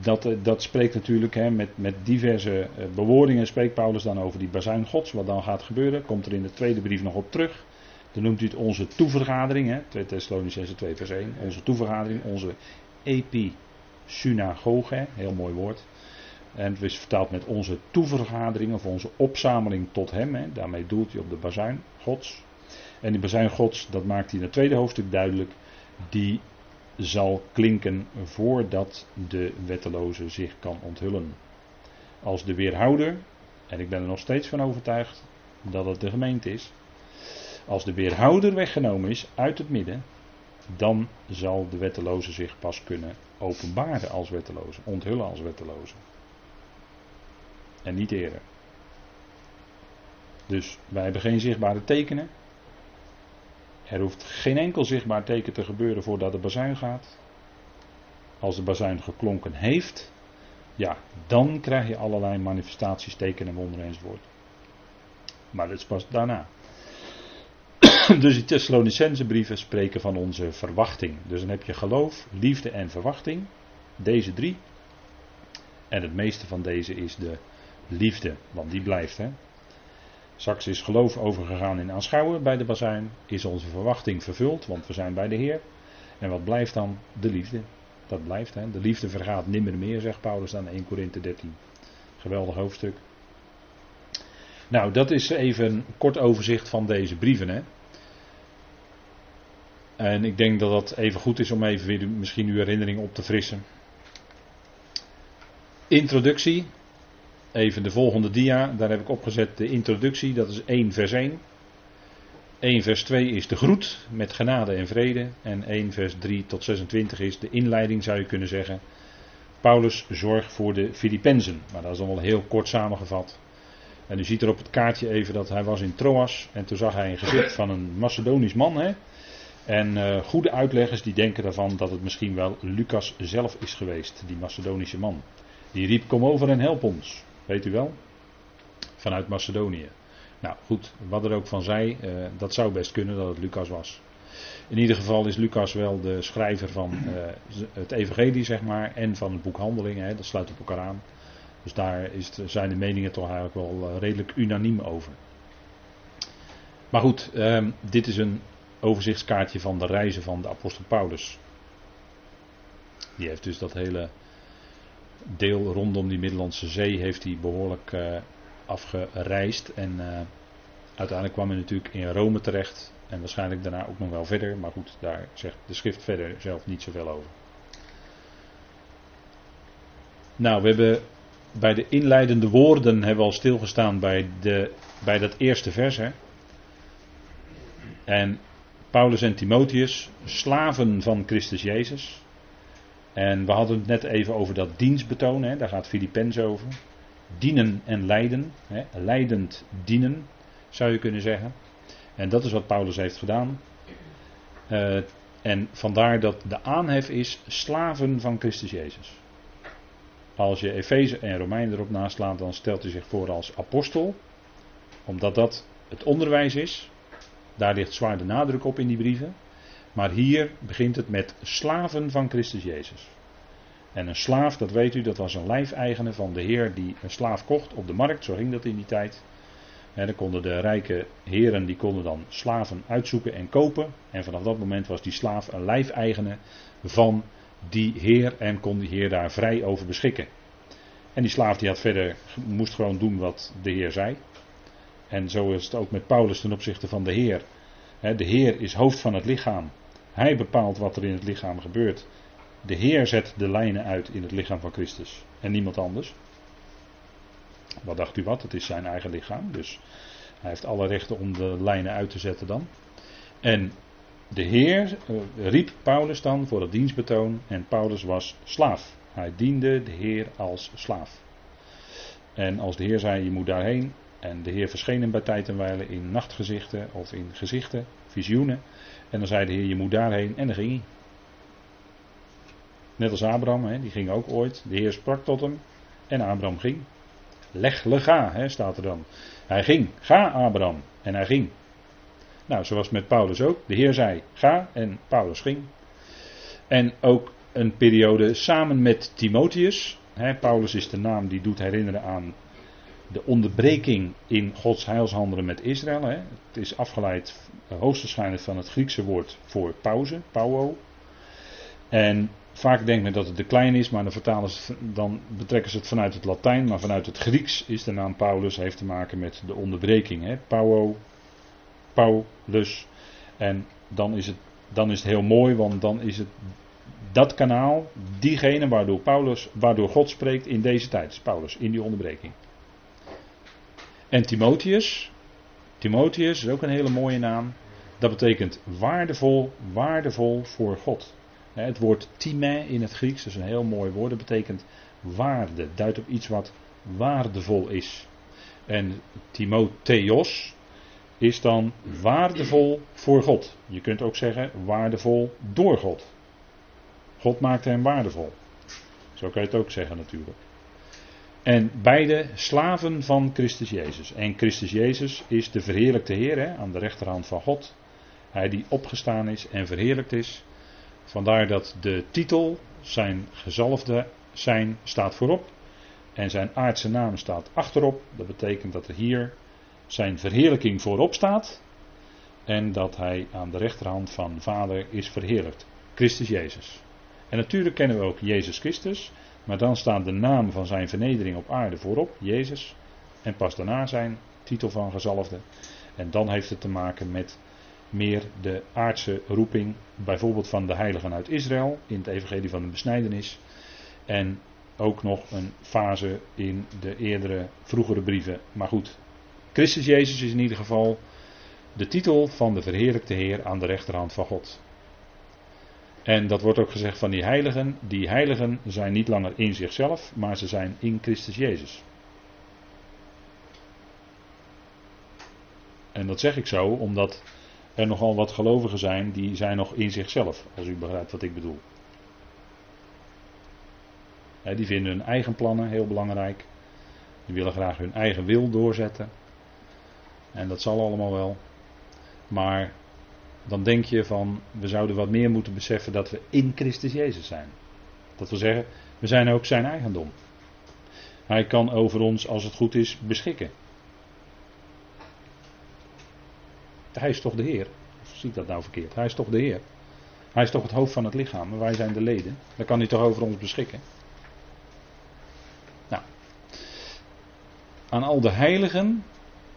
dat, eh, dat spreekt natuurlijk hè, met, met diverse eh, bewoordingen. Spreekt Paulus dan over die bazuin Gods. Wat dan gaat gebeuren. Komt er in de tweede brief nog op terug. Dan noemt hij het onze toevergadering. Hè, 2 Thessalonicense 2 vers 1. Onze toevergadering. Onze episynagoge. Heel mooi woord. En het is vertaald met onze toevergadering of onze opzameling tot hem. Hè. Daarmee doelt hij op de bazuin Gods. En die bazuin Gods, dat maakt hij in het tweede hoofdstuk duidelijk. Die zal klinken voordat de wetteloze zich kan onthullen. Als de weerhouder, en ik ben er nog steeds van overtuigd dat het de gemeente is, als de weerhouder weggenomen is uit het midden, dan zal de wetteloze zich pas kunnen openbaren als wetteloze, onthullen als wetteloze. En niet eerder. Dus wij hebben geen zichtbare tekenen. Er hoeft geen enkel zichtbaar teken te gebeuren voordat de bazuin gaat. Als de bazuin geklonken heeft, ja, dan krijg je allerlei manifestaties, tekenen, wonderen enzovoort. Maar dat is pas daarna. [coughs] dus die Thessalonicense brieven spreken van onze verwachting. Dus dan heb je geloof, liefde en verwachting. Deze drie. En het meeste van deze is de liefde, want die blijft. Hè? Is geloof overgegaan in aanschouwen bij de bazuin. Is onze verwachting vervuld, want we zijn bij de Heer. En wat blijft dan? De liefde. Dat blijft. Hè? De liefde vergaat nimmer meer, zegt Paulus dan 1 Korinthe 13. Geweldig hoofdstuk. Nou, dat is even een kort overzicht van deze brieven. Hè? En ik denk dat dat even goed is om even weer misschien uw herinnering op te frissen. Introductie. Even de volgende dia, daar heb ik opgezet de introductie, dat is 1 vers 1. 1 vers 2 is de groet met genade en vrede. En 1 vers 3 tot 26 is de inleiding, zou je kunnen zeggen. Paulus zorgt voor de Filippenzen. Maar dat is dan wel heel kort samengevat. En u ziet er op het kaartje even dat hij was in Troas. En toen zag hij een gezicht van een Macedonisch man. Hè? En uh, goede uitleggers die denken daarvan dat het misschien wel Lucas zelf is geweest, die Macedonische man. Die riep: Kom over en help ons. Weet u wel? Vanuit Macedonië. Nou goed, wat er ook van zij, uh, dat zou best kunnen dat het Lucas was. In ieder geval is Lucas wel de schrijver van uh, het Evangelie, zeg maar, en van het boek Handelingen. Hè, dat sluit op elkaar aan. Dus daar is zijn de meningen toch eigenlijk wel uh, redelijk unaniem over. Maar goed, ehm, dit is een overzichtskaartje van de reizen van de apostel Paulus. Die heeft dus dat hele deel rondom die Middellandse Zee heeft hij behoorlijk uh, afgereisd. En uh, uiteindelijk kwam hij natuurlijk in Rome terecht. En waarschijnlijk daarna ook nog wel verder. Maar goed, daar zegt de schrift verder zelf niet zoveel over. Nou, we hebben bij de inleidende woorden hebben we al stilgestaan bij, de, bij dat eerste vers. Hè? En Paulus en Timotheus, slaven van Christus Jezus. En we hadden het net even over dat dienstbetoon, hè, daar gaat Filipens over. Dienen en lijden, hè, leidend dienen, zou je kunnen zeggen. En dat is wat Paulus heeft gedaan. Uh, en vandaar dat de aanhef is slaven van Christus Jezus. Als je Efeze en Romein erop naslaat, dan stelt hij zich voor als apostel, omdat dat het onderwijs is. Daar ligt zwaar de nadruk op in die brieven. Maar hier begint het met slaven van Christus Jezus. En een slaaf, dat weet u, dat was een lijfeigene van de heer die een slaaf kocht op de markt. Zo ging dat in die tijd. Dan konden de rijke heren die konden dan slaven uitzoeken en kopen. En vanaf dat moment was die slaaf een lijfeigene van die heer en kon die heer daar vrij over beschikken. En die slaaf die had verder, moest gewoon doen wat de heer zei. En zo is het ook met Paulus ten opzichte van de heer. De heer is hoofd van het lichaam. Hij bepaalt wat er in het lichaam gebeurt. De Heer zet de lijnen uit in het lichaam van Christus en niemand anders. Wat dacht u wat? Het is zijn eigen lichaam, dus hij heeft alle rechten om de lijnen uit te zetten dan. En de Heer eh, riep Paulus dan voor het dienstbetoon en Paulus was slaaf. Hij diende de Heer als slaaf. En als de Heer zei: Je moet daarheen. En de Heer verscheen hem bij tijd en wijle in nachtgezichten of in gezichten, visioenen. En dan zei de Heer: Je moet daarheen. En dan ging hij. Net als Abraham, hè, die ging ook ooit. De Heer sprak tot hem en Abraham ging. Leg le ga, hè, staat er dan. Hij ging. Ga Abraham. En hij ging. Nou, zoals met Paulus ook. De Heer zei ga en Paulus ging. En ook een periode samen met Timotheus. Paulus is de naam die doet herinneren aan de onderbreking in Gods heilshandelen met Israël. Het is afgeleid hoogstwaarschijnlijk van het Griekse woord voor pauze, pauwo. En Vaak denkt men dat het de klein is, maar dan, vertalen ze, dan betrekken ze het vanuit het Latijn. Maar vanuit het Grieks is de naam Paulus, heeft te maken met de onderbreking. Hè? Pauwo, Paulus. En dan is, het, dan is het heel mooi, want dan is het dat kanaal, diegene waardoor, Paulus, waardoor God spreekt in deze tijd. Is Paulus, in die onderbreking. En Timotheus, Timotheus is ook een hele mooie naam. Dat betekent waardevol, waardevol voor God. Het woord time in het Grieks, dat is een heel mooi woord, dat betekent waarde, duidt op iets wat waardevol is. En Timotheos is dan waardevol voor God. Je kunt ook zeggen waardevol door God. God maakte hem waardevol. Zo kan je het ook zeggen natuurlijk. En beide slaven van Christus Jezus. En Christus Jezus is de verheerlijkte Heer hè, aan de rechterhand van God. Hij die opgestaan is en verheerlijkt is. Vandaar dat de titel, zijn gezalfde zijn, staat voorop. En zijn aardse naam staat achterop. Dat betekent dat er hier zijn verheerlijking voorop staat. En dat hij aan de rechterhand van Vader is verheerlijkt. Christus Jezus. En natuurlijk kennen we ook Jezus Christus. Maar dan staat de naam van zijn vernedering op aarde voorop, Jezus. En pas daarna zijn titel van gezalfde. En dan heeft het te maken met meer de aardse roeping, bijvoorbeeld van de heiligen uit Israël in het evangelie van de besnijdenis. En ook nog een fase in de eerdere, vroegere brieven. Maar goed, Christus Jezus is in ieder geval de titel van de verheerlijkte Heer aan de rechterhand van God. En dat wordt ook gezegd van die heiligen. Die heiligen zijn niet langer in zichzelf, maar ze zijn in Christus Jezus. En dat zeg ik zo omdat er nogal wat gelovigen zijn die zijn nog in zichzelf, als u begrijpt wat ik bedoel. die vinden hun eigen plannen heel belangrijk. Die willen graag hun eigen wil doorzetten. En dat zal allemaal wel. Maar dan denk je van, we zouden wat meer moeten beseffen dat we in Christus Jezus zijn. Dat wil zeggen, we zijn ook zijn eigendom. Hij kan over ons, als het goed is, beschikken. Hij is toch de Heer? Of zie ik dat nou verkeerd? Hij is toch de Heer? Hij is toch het hoofd van het lichaam en wij zijn de leden. Dan kan hij toch over ons beschikken? Nou, aan al de heiligen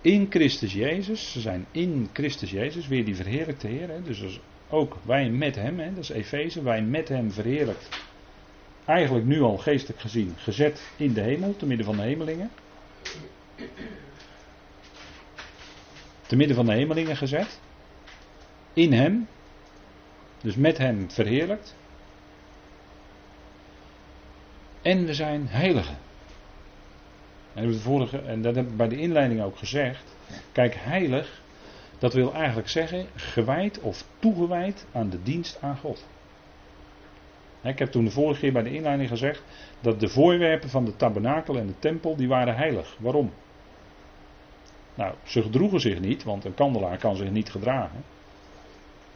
in Christus Jezus, ze zijn in Christus Jezus, weer die verheerlijkte Heer. Hè? Dus ook wij met Hem, hè? dat is Efeze, wij met Hem verheerlijkt. Eigenlijk nu al geestelijk gezien gezet in de hemel, te midden van de hemelingen te midden van de hemelingen gezet. In hem. Dus met hem verheerlijkt. En we zijn heiligen. En, vorige, en dat heb ik bij de inleiding ook gezegd. Kijk, heilig, dat wil eigenlijk zeggen gewijd of toegewijd aan de dienst aan God. Ik heb toen de vorige keer bij de inleiding gezegd dat de voorwerpen van de tabernakel en de tempel, die waren heilig. Waarom? Nou, ze gedroegen zich niet, want een kandelaar kan zich niet gedragen.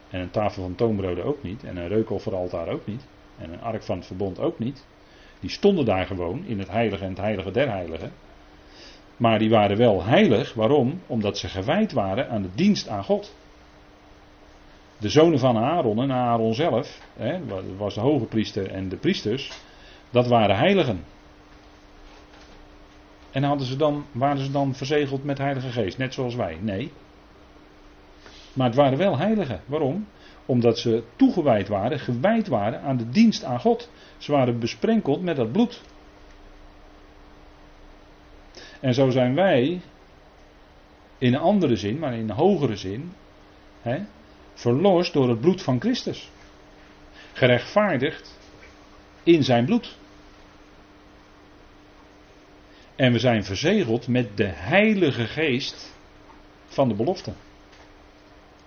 En een tafel van toonbroden ook niet. En een reukofferaltaar ook niet. En een ark van het verbond ook niet. Die stonden daar gewoon in het heilige en het heilige der heiligen. Maar die waren wel heilig. Waarom? Omdat ze gewijd waren aan de dienst aan God. De zonen van Aaron en Aaron zelf, hè, was de hoge priester en de priesters, dat waren heiligen. En hadden ze dan, waren ze dan verzegeld met Heilige Geest, net zoals wij? Nee. Maar het waren wel heiligen. Waarom? Omdat ze toegewijd waren, gewijd waren aan de dienst aan God. Ze waren besprenkeld met dat bloed. En zo zijn wij, in een andere zin, maar in een hogere zin, hè, verlost door het bloed van Christus. Gerechtvaardigd in zijn bloed. En we zijn verzegeld met de Heilige Geest van de belofte.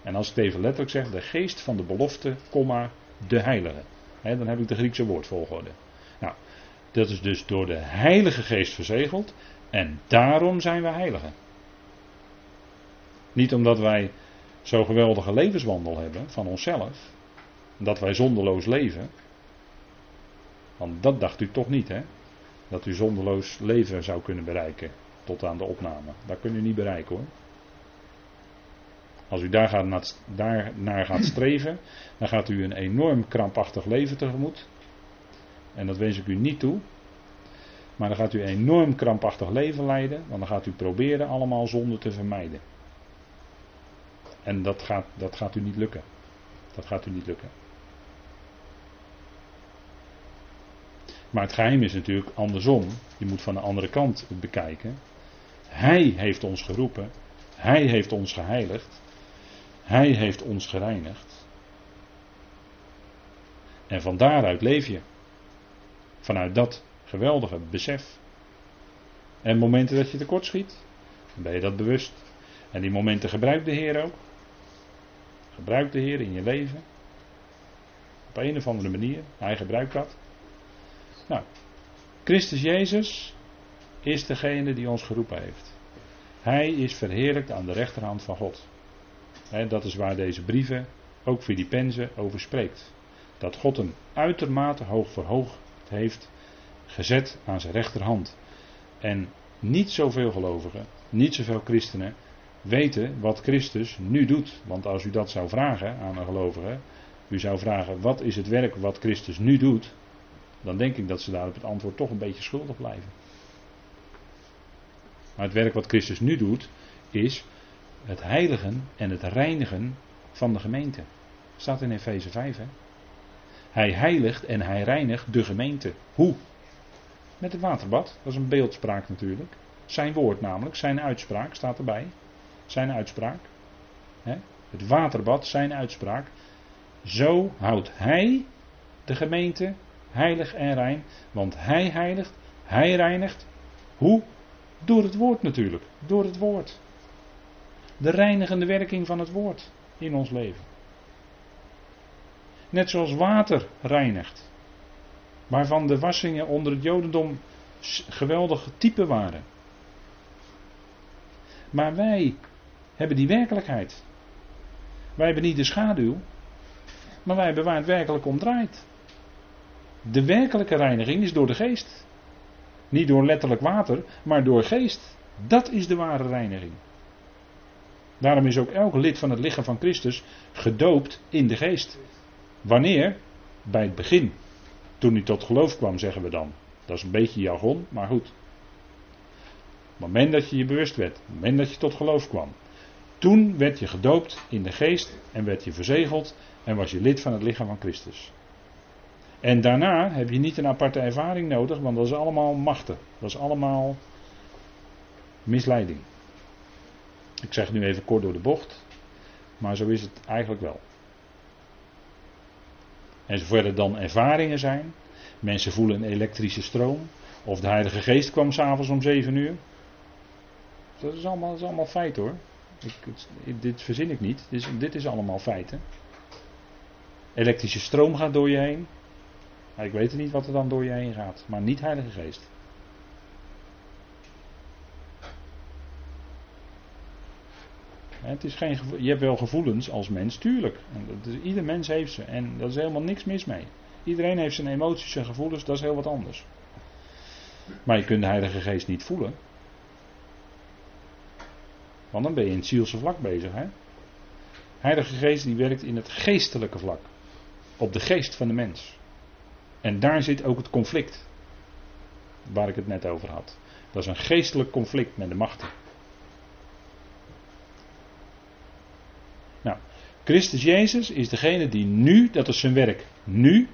En als ik het even letterlijk zeg, de geest van de belofte, komma, de heilige. dan heb ik de Griekse woordvolgorde. Nou, dat is dus door de Heilige Geest verzegeld. En daarom zijn we heiligen. Niet omdat wij zo'n geweldige levenswandel hebben van onszelf. Dat wij zonderloos leven. Want dat dacht u toch niet, hè? Dat u zonderloos leven zou kunnen bereiken. Tot aan de opname. Dat kunt u niet bereiken hoor. Als u daar, gaat, naar gaat streven, dan gaat u een enorm krampachtig leven tegemoet. En dat wens ik u niet toe. Maar dan gaat u een enorm krampachtig leven leiden, want dan gaat u proberen allemaal zonde te vermijden. En dat gaat, dat gaat u niet lukken. Dat gaat u niet lukken. Maar het geheim is natuurlijk andersom. Je moet van de andere kant bekijken. Hij heeft ons geroepen. Hij heeft ons geheiligd. Hij heeft ons gereinigd. En van daaruit leef je. Vanuit dat geweldige besef. En momenten dat je tekort schiet, ben je dat bewust. En die momenten gebruikt de Heer ook. Gebruik de Heer in je leven. Op een of andere manier. Hij gebruikt dat. Nou, Christus Jezus is degene die ons geroepen heeft. Hij is verheerlijkt aan de rechterhand van God. dat is waar deze brieven, ook Filippenzen, over spreekt. Dat God hem uitermate hoog verhoogd heeft gezet aan zijn rechterhand. En niet zoveel gelovigen, niet zoveel christenen weten wat Christus nu doet. Want als u dat zou vragen aan een gelovige, u zou vragen wat is het werk wat Christus nu doet, dan denk ik dat ze daar op het antwoord toch een beetje schuldig blijven. Maar het werk wat Christus nu doet, is het heiligen en het reinigen van de gemeente. Staat in Efeze 5. Hè? Hij heiligt en hij reinigt de gemeente. Hoe? Met het waterbad. Dat is een beeldspraak natuurlijk. Zijn woord namelijk, zijn uitspraak staat erbij. Zijn uitspraak. Het waterbad, zijn uitspraak. Zo houdt hij de gemeente heilig en rein. Want hij heiligt, hij reinigt. Hoe? Door het woord natuurlijk. Door het woord. De reinigende werking van het woord in ons leven. Net zoals water reinigt. Waarvan de wassingen onder het Jodendom geweldige type waren. Maar wij hebben die werkelijkheid. Wij hebben niet de schaduw, maar wij hebben waar het werkelijk om draait. De werkelijke reiniging is door de geest. Niet door letterlijk water, maar door geest. Dat is de ware reiniging. Daarom is ook elk lid van het lichaam van Christus gedoopt in de geest. Wanneer? Bij het begin. Toen hij tot geloof kwam, zeggen we dan. Dat is een beetje jargon, maar goed. Op het moment dat je je bewust werd, op het moment dat je tot geloof kwam, toen werd je gedoopt in de geest en werd je verzegeld en was je lid van het lichaam van Christus. En daarna heb je niet een aparte ervaring nodig, want dat is allemaal machten. Dat is allemaal misleiding. Ik zeg nu even kort door de bocht, maar zo is het eigenlijk wel. En zover er dan ervaringen zijn, mensen voelen een elektrische stroom, of de Heilige Geest kwam s'avonds om 7 uur. Dat is allemaal, allemaal feit hoor. Ik, dit verzin ik niet, dit is, dit is allemaal feiten. Elektrische stroom gaat door je heen. Maar ik weet niet wat er dan door je heen gaat, maar niet Heilige Geest. Het is geen, je hebt wel gevoelens als mens, tuurlijk. En ieder mens heeft ze en daar is helemaal niks mis mee. Iedereen heeft zijn emoties en gevoelens, dat is heel wat anders. Maar je kunt de Heilige Geest niet voelen. Want dan ben je in het zielse vlak bezig. Hè? Heilige Geest die werkt in het geestelijke vlak. Op de geest van de mens. En daar zit ook het conflict. Waar ik het net over had. Dat is een geestelijk conflict met de machten. Nou, Christus Jezus is degene die nu, dat is zijn werk, nu,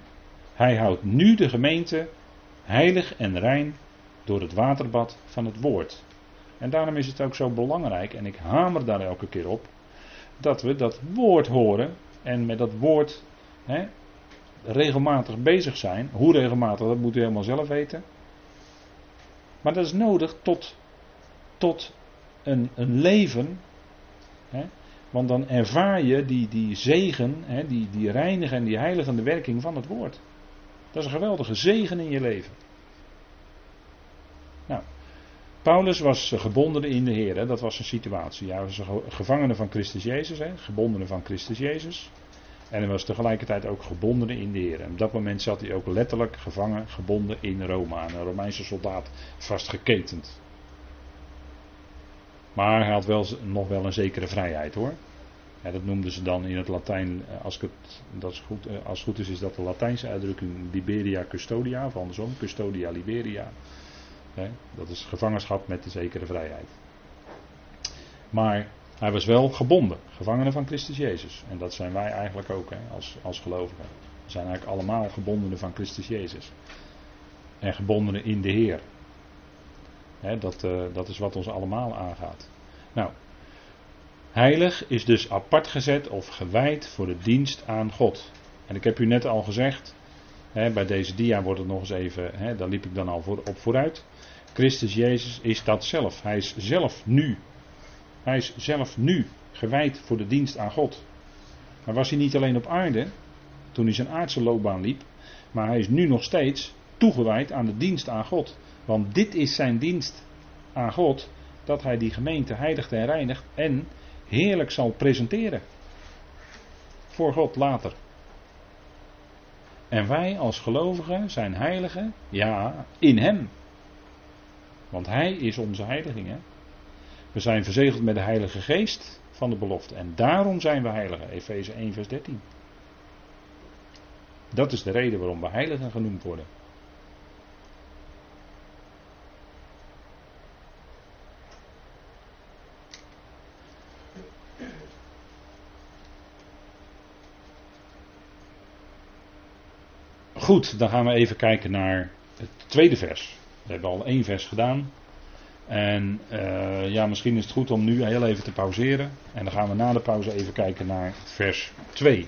hij houdt nu de gemeente heilig en rein door het waterbad van het woord. En daarom is het ook zo belangrijk, en ik hamer daar elke keer op, dat we dat woord horen en met dat woord hè, regelmatig bezig zijn. Hoe regelmatig, dat moet u helemaal zelf weten. Maar dat is nodig tot, tot een, een leven. Hè, want dan ervaar je die, die zegen, hè, die, die reinige en die heiligende werking van het woord. Dat is een geweldige zegen in je leven. Nou, Paulus was gebonden in de Heer, hè, dat was zijn situatie. Hij was een gevangene van Christus Jezus, hè, gebonden van Christus Jezus. En hij was tegelijkertijd ook gebonden in de Heer. En op dat moment zat hij ook letterlijk gevangen, gebonden in Rome, aan een Romeinse soldaat vastgeketend. Maar hij had wel, nog wel een zekere vrijheid hoor. Ja, dat noemden ze dan in het Latijn, eh, als, het, dat is goed, eh, als goed is, is dat de Latijnse uitdrukking Liberia Custodia, of andersom, Custodia Liberia. dat is gevangenschap met een zekere vrijheid. Maar hij was wel gebonden, gevangene van Christus Jezus. En dat zijn wij eigenlijk ook als, als gelovigen. We zijn eigenlijk allemaal gebondenen van Christus Jezus. En gebondenen in de Heer. Dat, uh, dat is wat ons allemaal aangaat. Nou, heilig is dus apart gezet of gewijd voor de dienst aan God. En ik heb u net al gezegd, bij deze dia wordt het nog eens even, daar liep ik dan al voor, op vooruit. Christus Jezus is dat zelf. Hij is zelf nu hij is zelf nu gewijd voor de dienst aan God. Maar was hij niet alleen op aarde, toen hij zijn aardse loopbaan liep, maar hij is nu nog steeds toegewijd aan de dienst aan God. Want dit is zijn dienst aan God, dat hij die gemeente heiligt en reinigt en heerlijk zal presenteren. Voor God later. En wij als gelovigen zijn heiligen, ja, in Hem. Want Hij is onze heiliging. We zijn verzegeld met de Heilige Geest van de belofte. En daarom zijn we heiligen. Efeze 1, vers 13. Dat is de reden waarom we heiligen genoemd worden. Goed, dan gaan we even kijken naar het tweede vers. We hebben al één vers gedaan. En uh, ja, misschien is het goed om nu heel even te pauzeren. En dan gaan we na de pauze even kijken naar vers 2.